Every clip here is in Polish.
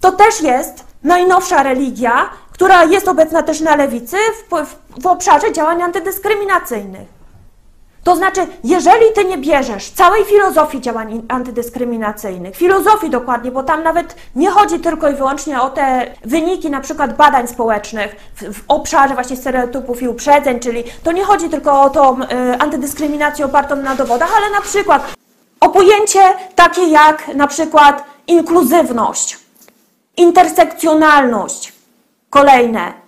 to też jest najnowsza religia, która jest obecna też na lewicy w, w, w obszarze działań antydyskryminacyjnych. To znaczy, jeżeli ty nie bierzesz całej filozofii działań antydyskryminacyjnych, filozofii dokładnie, bo tam nawet nie chodzi tylko i wyłącznie o te wyniki na przykład badań społecznych w, w obszarze właśnie stereotypów i uprzedzeń, czyli to nie chodzi tylko o tą y, antydyskryminację opartą na dowodach, ale na przykład o pojęcie takie jak na przykład inkluzywność, intersekcjonalność, kolejne,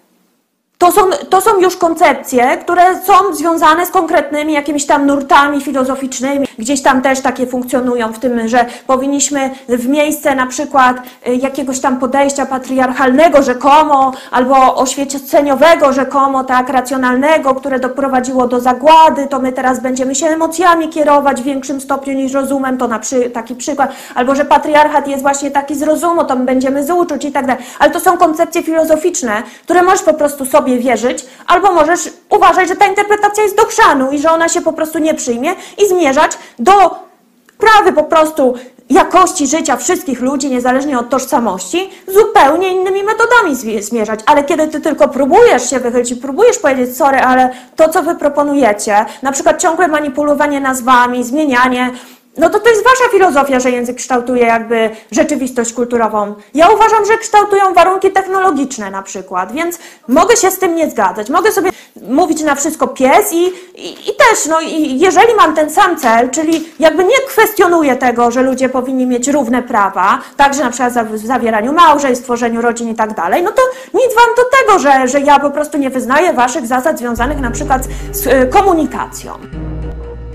to są, to są już koncepcje, które są związane z konkretnymi jakimiś tam nurtami filozoficznymi. Gdzieś tam też takie funkcjonują w tym, że powinniśmy w miejsce na przykład y, jakiegoś tam podejścia patriarchalnego rzekomo, albo oświeceniowego rzekomo, tak, racjonalnego, które doprowadziło do zagłady, to my teraz będziemy się emocjami kierować w większym stopniu niż rozumem, to na przy, taki przykład. Albo, że patriarchat jest właśnie taki z rozumu, to my będziemy z uczuć i tak dalej. Ale to są koncepcje filozoficzne, które możesz po prostu sobie sobie wierzyć, albo możesz uważać, że ta interpretacja jest do chrzanu i że ona się po prostu nie przyjmie i zmierzać do prawy po prostu jakości życia wszystkich ludzi, niezależnie od tożsamości, zupełnie innymi metodami zmierzać. Ale kiedy ty tylko próbujesz się wychylić próbujesz powiedzieć, sorry, ale to, co wy proponujecie, na przykład ciągłe manipulowanie nazwami, zmienianie, no to to jest wasza filozofia, że język kształtuje jakby rzeczywistość kulturową. Ja uważam, że kształtują warunki technologiczne na przykład, więc mogę się z tym nie zgadzać. Mogę sobie mówić na wszystko pies i, i, i też, no i jeżeli mam ten sam cel, czyli jakby nie kwestionuję tego, że ludzie powinni mieć równe prawa, także na przykład w zawieraniu małżeństw, tworzeniu rodzin i tak dalej, no to nic wam do tego, że, że ja po prostu nie wyznaję waszych zasad związanych na przykład z y, komunikacją.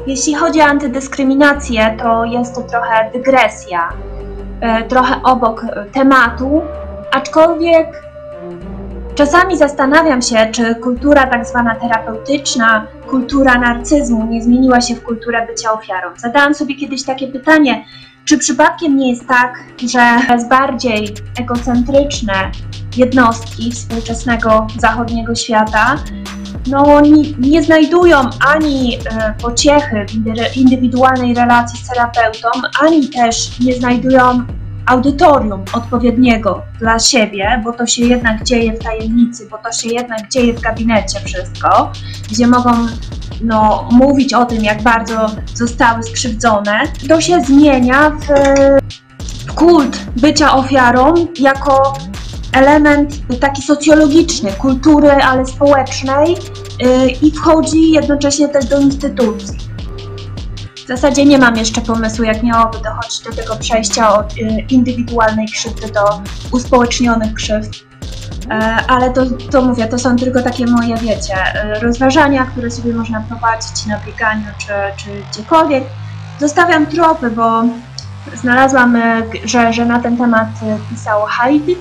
Jeśli chodzi o antydyskryminację, to jest to trochę dygresja, e, trochę obok tematu, aczkolwiek czasami zastanawiam się, czy kultura tak zwana terapeutyczna, kultura narcyzmu nie zmieniła się w kulturę bycia ofiarą. Zadałam sobie kiedyś takie pytanie, czy przypadkiem nie jest tak, że coraz bardziej egocentryczne jednostki współczesnego zachodniego świata no, nie, nie znajdują ani e, pociechy w indywidualnej relacji z terapeutą, ani też nie znajdują audytorium odpowiedniego dla siebie, bo to się jednak dzieje w tajemnicy, bo to się jednak dzieje w gabinecie wszystko, gdzie mogą no, mówić o tym, jak bardzo zostały skrzywdzone, to się zmienia w, w kult bycia ofiarą jako element taki socjologiczny, kultury, ale społecznej yy, i wchodzi jednocześnie też do instytucji. W zasadzie nie mam jeszcze pomysłu, jak miałoby dochodzić do tego przejścia od yy, indywidualnej krzywdy do uspołecznionych krzywd. Yy, ale to, to mówię, to są tylko takie moje, wiecie, yy, rozważania, które sobie można prowadzić na bieganiu czy, czy gdziekolwiek. Zostawiam tropy, bo znalazłam, że, że na ten temat pisał Heidi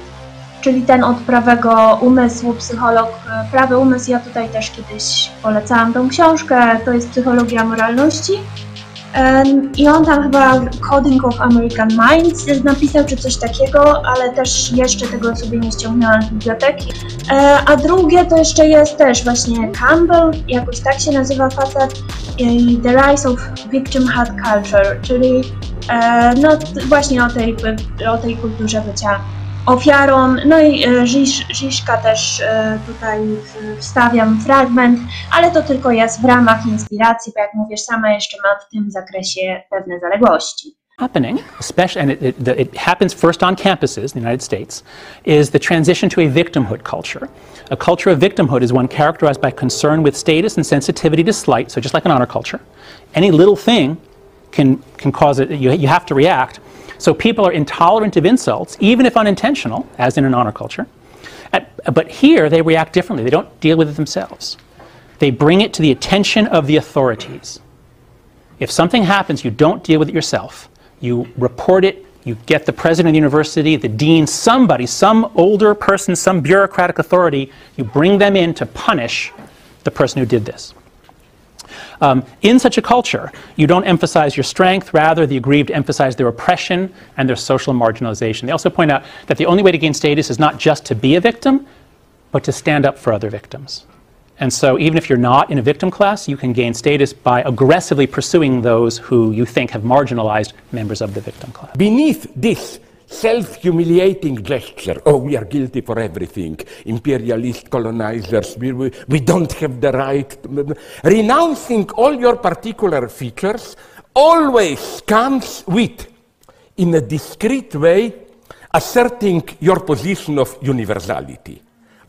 czyli ten od prawego umysłu, psycholog e, prawy umysł. Ja tutaj też kiedyś polecałam tą książkę, to jest Psychologia moralności. I on tam chyba Coding of American Minds napisał, czy coś takiego, ale też jeszcze tego sobie nie ściągnęłam z biblioteki. E, a drugie to jeszcze jest też właśnie Campbell, jakoś tak się nazywa facet, The Rise of Victimhood Culture, czyli e, no właśnie o tej, o tej kulturze bycia ofiarą. No i e, Żiszka też e, tutaj wstawiam fragment, ale to tylko jest w ramach inspiracji, bo jak mówisz, sama jeszcze mam w tym zakresie pewne zaległości. happening, especially, and it, it, it, happens first on campuses in the United States, is the transition to a victimhood culture. A culture of victimhood is one characterized by concern with status and sensitivity to slight, so just like an honor culture. Any little thing can, can cause it, you, you have to react. So people are intolerant of insults, even if unintentional, as in an honor culture. but here they react differently. They don't deal with it themselves. They bring it to the attention of the authorities. If something happens, you don't deal with it yourself. You report it, you get the president of the university, the dean, somebody, some older person, some bureaucratic authority, you bring them in to punish the person who did this. Um, in such a culture, you don't emphasize your strength, rather, the aggrieved emphasize their oppression and their social marginalization. They also point out that the only way to gain status is not just to be a victim, but to stand up for other victims. And so, even if you're not in a victim class, you can gain status by aggressively pursuing those who you think have marginalized members of the victim class. Beneath this self-humiliating gesture. Oh, we are guilty for everything. Imperialist colonizers, we, we, we don't have the right. Renouncing all your particular features always comes with, in a discreet way, asserting your position of universality.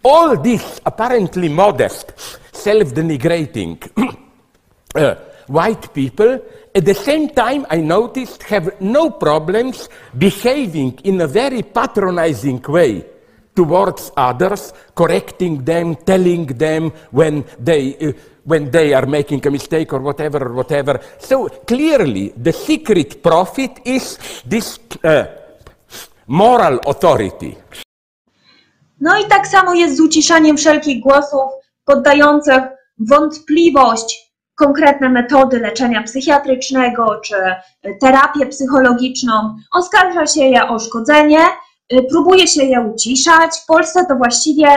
All this apparently modest, self-denigrating uh, white people, at the same time, I noticed, have no problems behaving in a very patronizing way towards others, correcting them, telling them when they, uh, when they are making a mistake or whatever, or whatever. So clearly, the secret profit is this uh, moral authority. No i tak samo jest z uciszaniem wszelkich głosów poddających wątpliwość konkretne metody leczenia psychiatrycznego czy terapię psychologiczną. Oskarża się je o szkodzenie, y, próbuje się je uciszać. W Polsce to właściwie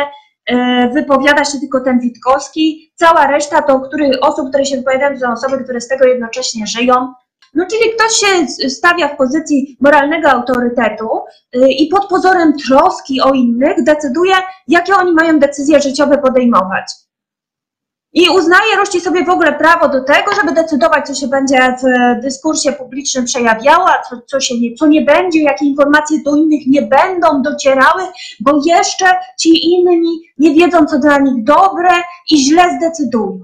y, wypowiada się tylko ten Witkowski. Cała reszta to który, osób, które się wypowiadają, to są osoby, które z tego jednocześnie żyją. No, czyli ktoś się stawia w pozycji moralnego autorytetu y, i pod pozorem troski o innych decyduje, jakie oni mają decyzje życiowe podejmować. I uznaje, rości sobie w ogóle prawo do tego, żeby decydować, co się będzie w dyskursie publicznym przejawiało, a co, co, się nie, co nie będzie, jakie informacje do innych nie będą docierały, bo jeszcze ci inni nie wiedzą, co dla nich dobre i źle zdecydują.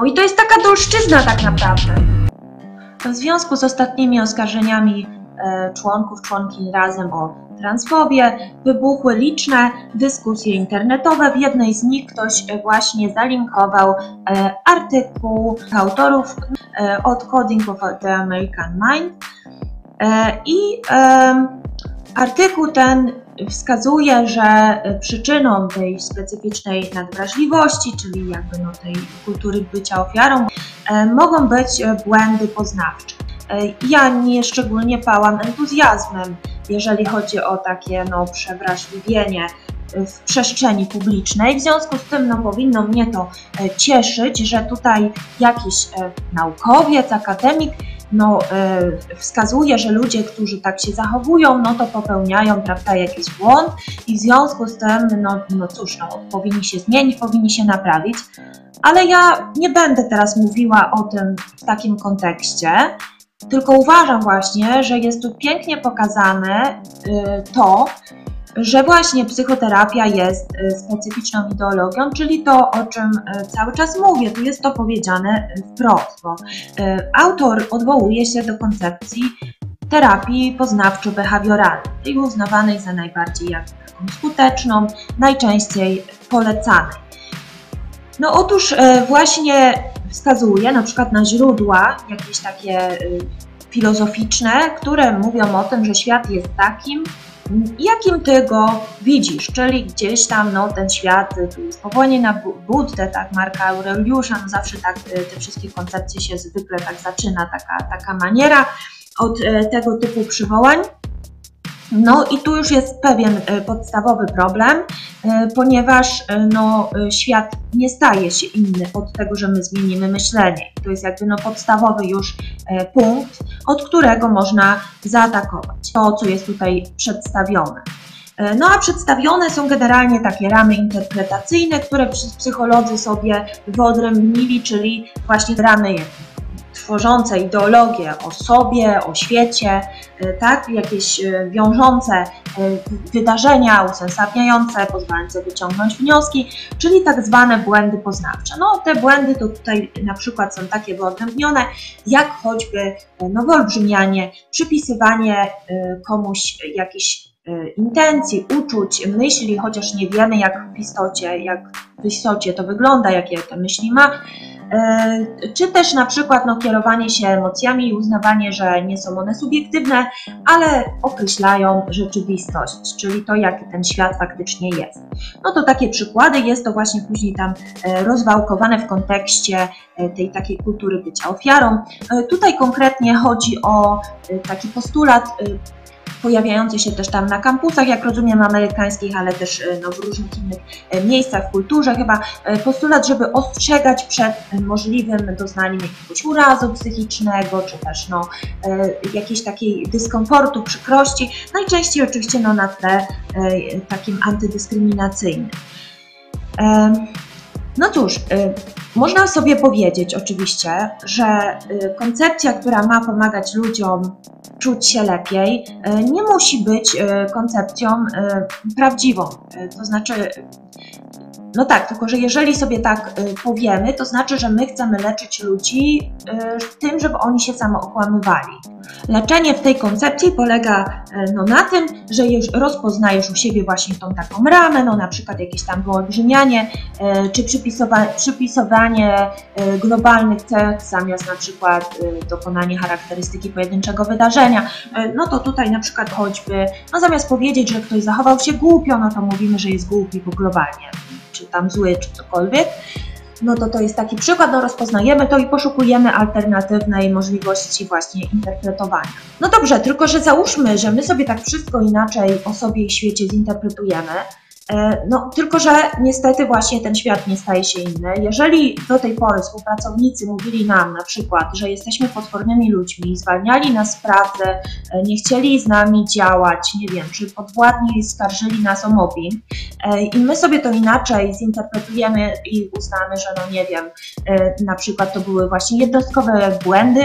No i to jest taka dolszczyzna tak naprawdę. W związku z ostatnimi oskarżeniami e, członków, członkiń razem o transfobię wybuchły liczne dyskusje internetowe. W jednej z nich ktoś właśnie zalinkował e, artykuł autorów e, od Coding of the American Mind i artykuł ten wskazuje, że przyczyną tej specyficznej nadwrażliwości, czyli jakby no tej kultury bycia ofiarą, mogą być błędy poznawcze. Ja nie szczególnie pałam entuzjazmem, jeżeli chodzi o takie no, przewrażliwienie w przestrzeni publicznej. W związku z tym no, powinno mnie to cieszyć, że tutaj jakiś naukowiec, akademik no, wskazuje, że ludzie, którzy tak się zachowują, no to popełniają, prawda, jakiś błąd i w związku z tym, no, no cóż, no, powinni się zmienić, powinni się naprawić. Ale ja nie będę teraz mówiła o tym w takim kontekście, tylko uważam właśnie, że jest tu pięknie pokazane y, to, że właśnie psychoterapia jest y, specyficzną ideologią, czyli to, o czym y, cały czas mówię. Tu jest to powiedziane wprost, bo autor odwołuje się do koncepcji terapii poznawczo-behawioralnej, tej uznawanej za najbardziej jak skuteczną, najczęściej polecanej. No otóż właśnie wskazuje na przykład na źródła jakieś takie filozoficzne, które mówią o tym, że świat jest takim, jakim ty go widzisz, czyli gdzieś tam no, ten świat, tu jest powołanie na Buddę, tak, Marka Aureliusza, no zawsze tak te wszystkie koncepcje się zwykle tak zaczyna, taka, taka maniera od tego typu przywołań. No i tu już jest pewien e, podstawowy problem, e, ponieważ e, no, świat nie staje się inny od tego, że my zmienimy myślenie. To jest jakby no, podstawowy już punkt, od którego można zaatakować to, co jest tutaj przedstawione. No a przedstawione są generalnie takie ramy interpretacyjne, które psycholodzy sobie wyodrębnili, czyli właśnie ramy tworzące ideologię o sobie, o świecie, e, tak, jakieś e, wiążące e, wydarzenia, usensowniające, pozwalające wyciągnąć wnioski, czyli tak zwane błędy poznawcze. No te błędy to tutaj na przykład są takie wyodrębnione, jak choćby no, wyolbrzymianie, przypisywanie komuś jakichś intencji, uczuć, myśli, chociaż nie wiemy jak w istocie, jak w istocie to wygląda, jakie te myśli ma, czy też na przykład no, kierowanie się emocjami i uznawanie, że nie są one subiektywne, ale określają rzeczywistość, czyli to, jaki ten świat faktycznie jest. No to takie przykłady, jest to właśnie później tam e, rozwałkowane w kontekście e, tej takiej kultury bycia ofiarą. Tutaj konkretnie chodzi o taki postulat pojawiający się też tam na kampusach, jak rozumiem, amerykańskich, ale też e, no, w różnych innych e, miejscach w kulturze. Chyba e, postulat, żeby ostrzegać przed możliwym doznaniem jakiegoś urazu psychicznego, czy też no, jakiejś takiej dyskomfortu, przykrości. Najczęściej oczywiście no, na tle takim antydyskryminacyjnym. No cóż, można sobie powiedzieć oczywiście, że y, koncepcja, która ma pomagać ludziom czuć się lepiej, y, nie musi być y, koncepcją prawdziwą. To znaczy, no tak, tylko że jeżeli sobie tak y, powiemy, to znaczy, że my chcemy leczyć ludzi y, tym, żeby oni się samookłamywali. Leczenie w tej koncepcji polega e, no, na tym, że już rozpoznajesz u siebie właśnie tą taką ramę, no na przykład jakieś tam wyolbrzymianie, czy przypisowa przypisowanie globalnych cech zamiast na przykład dokonanie charakterystyki pojedynczego wydarzenia. No to tutaj na przykład choćby, no zamiast powiedzieć, że ktoś zachował się głupio, no to mówimy, że jest głupi, bo globalnie, czy tam zły, czy cokolwiek no to to jest taki przykład, no rozpoznajemy to i poszukujemy alternatywnej możliwości właśnie interpretowania. No dobrze, tylko że załóżmy, że my sobie tak wszystko inaczej o sobie i świecie zinterpretujemy, no tylko że niestety właśnie ten świat nie staje się inny. Jeżeli do tej pory współpracownicy mówili nam na przykład, że jesteśmy potwornymi ludźmi, zwalniali nas z pracy, e, nie chcieli z nami działać, nie wiem, czy podwładni skarżyli nas o mobbing, E, I my sobie to inaczej zinterpretujemy i uznamy, że no nie wiem, e, na przykład to były właśnie jednostkowe błędy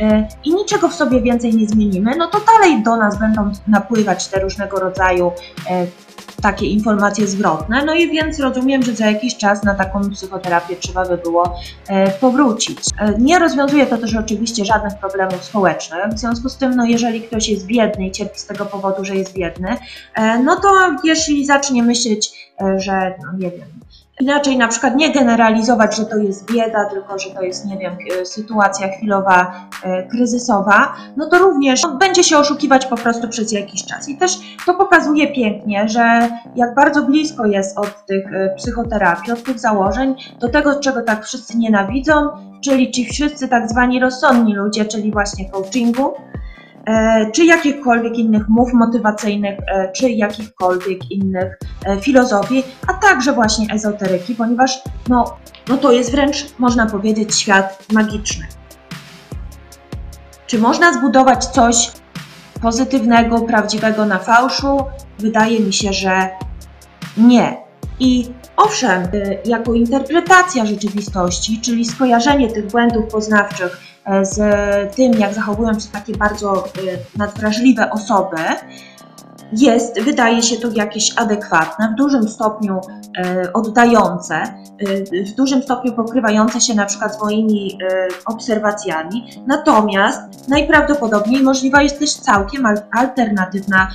e, i niczego w sobie więcej nie zmienimy, no to dalej do nas będą napływać te różnego rodzaju e, takie informacje zwrotne, no i więc rozumiem, że za jakiś czas na taką psychoterapię trzeba by było e, powrócić. E, Nie rozwiązuje to też oczywiście żadnych problemów społecznych, w związku z tym, no jeżeli ktoś jest biedny i cierpi z tego powodu, że jest biedny, E, no to jeśli zacznie myśleć, że no nie wiem, inaczej na przykład nie generalizować, że to jest bieda, tylko że to jest, nie wiem, e, sytuacja chwilowa, e, kryzysowa, no to również no, będzie się oszukiwać po prostu przez jakiś czas. I też to pokazuje pięknie, że jak bardzo blisko jest od tych e, psychoterapii, od tych założeń, do tego, czego tak wszyscy nienawidzą, czyli ci wszyscy tak zwani rozsądni ludzie, czyli właśnie coachingu, czy jakichkolwiek innych mów motywacyjnych, e, czy jakichkolwiek innych e, filozofii, a także właśnie ezoteryki, ponieważ no, no to jest wręcz, można powiedzieć, świat magiczny. Czy można zbudować coś pozytywnego, prawdziwego na fałszu? Wydaje mi się, że nie. I owszem, y, jako interpretacja rzeczywistości, czyli skojarzenie tych błędów poznawczych e, z tym, jak zachowują się takie bardzo y, nadwrażliwe osoby, jest, wydaje się to jakieś adekwatne, w dużym stopniu e, oddające, e, w dużym stopniu pokrywające się na przykład z moimi obserwacjami. Natomiast najprawdopodobniej możliwa jest też całkiem al- alternatywna,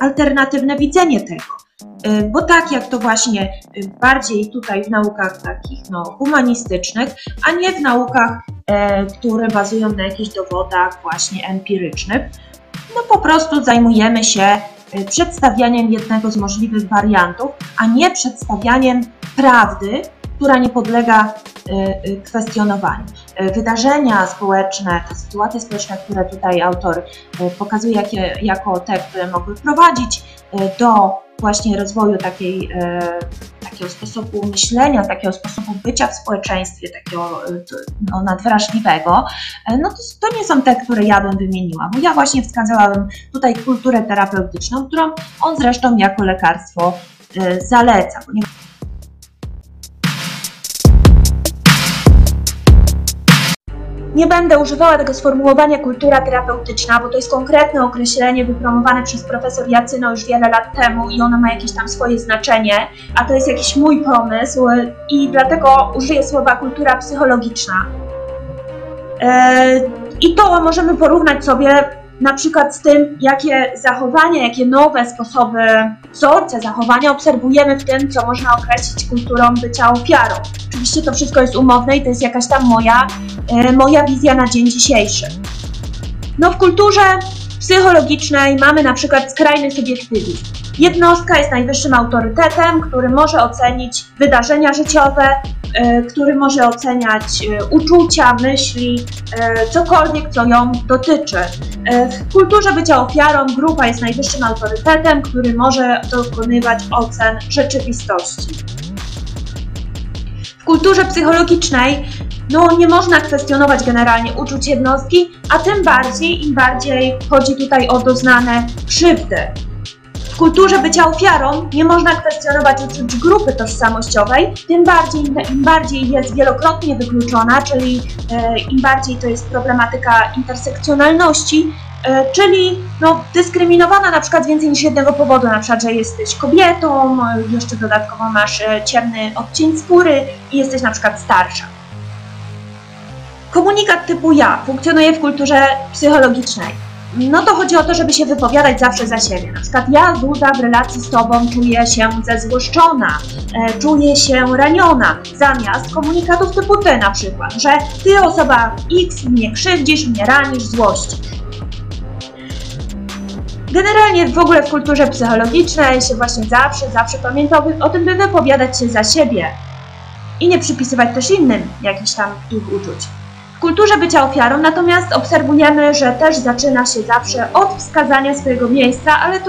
alternatywne widzenie tego. E, Bo tak jak to właśnie e, bardziej tutaj w naukach takich no, humanistycznych, a nie w naukach, e, które bazują na jakichś dowodach właśnie empirycznych, no po prostu zajmujemy się y, przedstawianiem jednego z możliwych wariantów, a nie przedstawianiem prawdy, która nie podlega y, y, kwestionowaniu. Y, Wydarzenia społeczne, te sytuacje społeczne, które tutaj autor y, pokazuje jako te, które mogły prowadzić y, do właśnie rozwoju takiej, y, takiego sposobu myślenia, takiego sposobu bycia w społeczeństwie, takiego t- no, nadwrażliwego, E, no to, to nie są te, które ja bym wymieniła, bo ja właśnie wskazałabym tutaj kulturę terapeutyczną, którą on zresztą jako lekarstwo e, zaleca. Nie będę używała tego sformułowania kultura terapeutyczna, bo to jest konkretne określenie wypromowane przez profesor Jacyno już wiele lat temu i ono ma jakieś tam swoje znaczenie, a to jest jakiś mój pomysł i dlatego użyję słowa kultura psychologiczna. E, I to możemy porównać sobie na przykład z tym, jakie zachowania, jakie nowe sposoby, wzorce zachowania obserwujemy w tym, co można określić kulturą bycia ofiarą. Oczywiście to wszystko jest umowne i to jest jakaś tam moja, e, moja wizja na dzień dzisiejszy. No w kulturze psychologicznej mamy na przykład skrajny subiektywizm. Jednostka jest najwyższym autorytetem, który może ocenić wydarzenia życiowe, e, który może oceniać e, uczucia, myśli, e, cokolwiek, co ją dotyczy. W kulturze bycia ofiarą grupa jest najwyższym autorytetem, który może dokonywać ocen rzeczywistości. W kulturze psychologicznej no, nie można kwestionować generalnie uczuć jednostki, a tym bardziej, im bardziej chodzi tutaj o doznane krzywdy. W kulturze bycia ofiarą nie można kwestionować uczuć grupy tożsamościowej, tym bardziej, im bardziej jest wielokrotnie wykluczona, czyli e, im bardziej to jest problematyka intersekcjonalności, e, czyli no, dyskryminowana na przykład więcej niż jednego powodu, na przykład, że jesteś kobietą, e, jeszcze dodatkowo masz e, ciemny odcień skóry i jesteś na przykład starsza. Komunikat typu ja funkcjonuje w kulturze psychologicznej. No to chodzi o to, żeby się wypowiadać zawsze za siebie. Na przykład ja, Duda, w relacji z Tobą czuję się zezłoszczona, e, czuję się raniona, zamiast komunikatów typu Ty na przykład, że Ty, osoba X, mnie krzywdzisz, mnie ranisz, złościsz. Generalnie w ogóle w kulturze psychologicznej się właśnie zawsze, zawsze pamięta o, tym, by wypowiadać się za siebie i nie przypisywać też innym jakichś tam ich uczuć. W kulturze bycia ofiarą natomiast obserwujemy, że też zaczyna się zawsze od wskazania swojego miejsca, ale,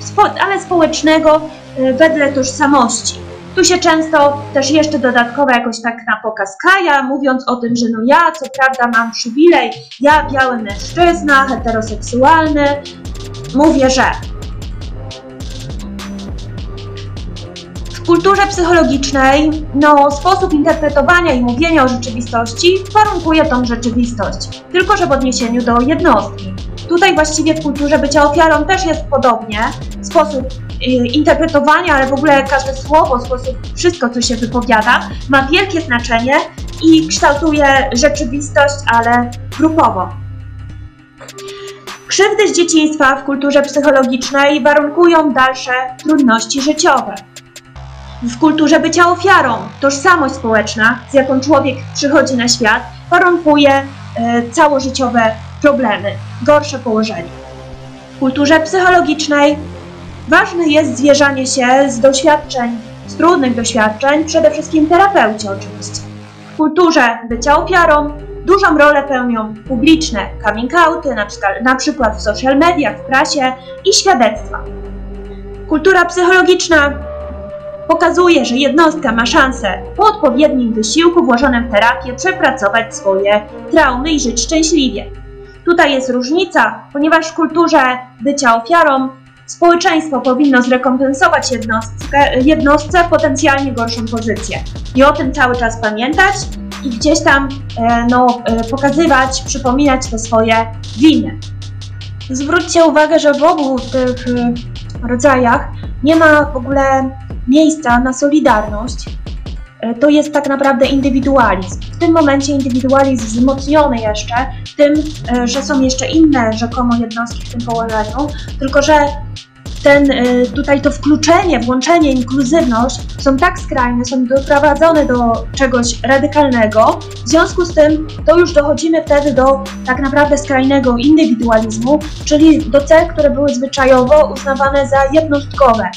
spo, ale społecznego y, wedle tożsamości. Tu się często też jeszcze dodatkowo jakoś tak na pokaz kraja, mówiąc o tym, że no ja co prawda mam przywilej, ja biały mężczyzna, heteroseksualny, mówię, że W kulturze psychologicznej no, sposób interpretowania i mówienia o rzeczywistości warunkuje tą rzeczywistość, tylko że w odniesieniu do jednostki. Tutaj właściwie w kulturze bycia ofiarą też jest podobnie. Sposób y, interpretowania, ale w ogóle każde słowo, sposób, wszystko co się wypowiada ma wielkie znaczenie i kształtuje rzeczywistość, ale grupowo. Krzywdy z dzieciństwa w kulturze psychologicznej warunkują dalsze trudności życiowe. W kulturze bycia ofiarą tożsamość społeczna, z jaką człowiek przychodzi na świat, warunkuje e, całożyciowe problemy, gorsze położenie. W kulturze psychologicznej ważne jest zwierzanie się z doświadczeń, z trudnych doświadczeń, przede wszystkim terapeucie oczywiście. W kulturze bycia ofiarą dużą rolę pełnią publiczne coming outy, na przykład, na przykład w social mediach, w prasie i świadectwa. Kultura psychologiczna pokazuje, że jednostka ma szansę po odpowiednim wysiłku włożonym w terapię przepracować swoje traumy i żyć szczęśliwie. Tutaj jest różnica, ponieważ w kulturze bycia ofiarą społeczeństwo powinno zrekompensować jednostkę, jednostce potencjalnie gorszą pozycję. I o tym cały czas pamiętać i gdzieś tam e, no, e, pokazywać, przypominać te swoje winy. Zwróćcie uwagę, że w obu tych e, rodzajach nie ma w ogóle miejsca na solidarność, e, to jest tak naprawdę indywidualizm. W tym momencie indywidualizm wzmocniony jeszcze tym, e, że są jeszcze inne rzekomo jednostki w tym położeniu, tylko że ten, e, tutaj to wkluczenie, włączenie, inkluzywność są tak skrajne, są doprowadzone do czegoś radykalnego. W związku z tym to już dochodzimy wtedy do tak naprawdę skrajnego indywidualizmu, czyli do cech, które były zwyczajowo uznawane za jednostkowe.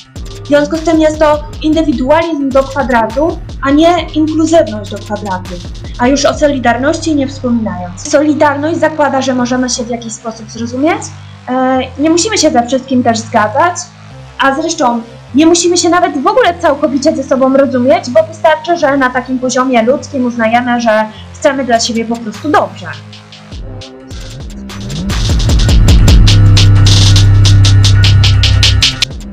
W związku z tym jest to indywidualizm do kwadratu, a nie inkluzywność do kwadratu. A już o solidarności nie wspominając. Solidarność zakłada, że możemy się w jakiś sposób zrozumieć. E, nie musimy się ze wszystkim też zgadzać, a zresztą nie musimy się nawet w ogóle całkowicie ze sobą rozumieć, bo wystarczy, że na takim poziomie ludzkim uznajemy, że chcemy dla siebie po prostu dobrze.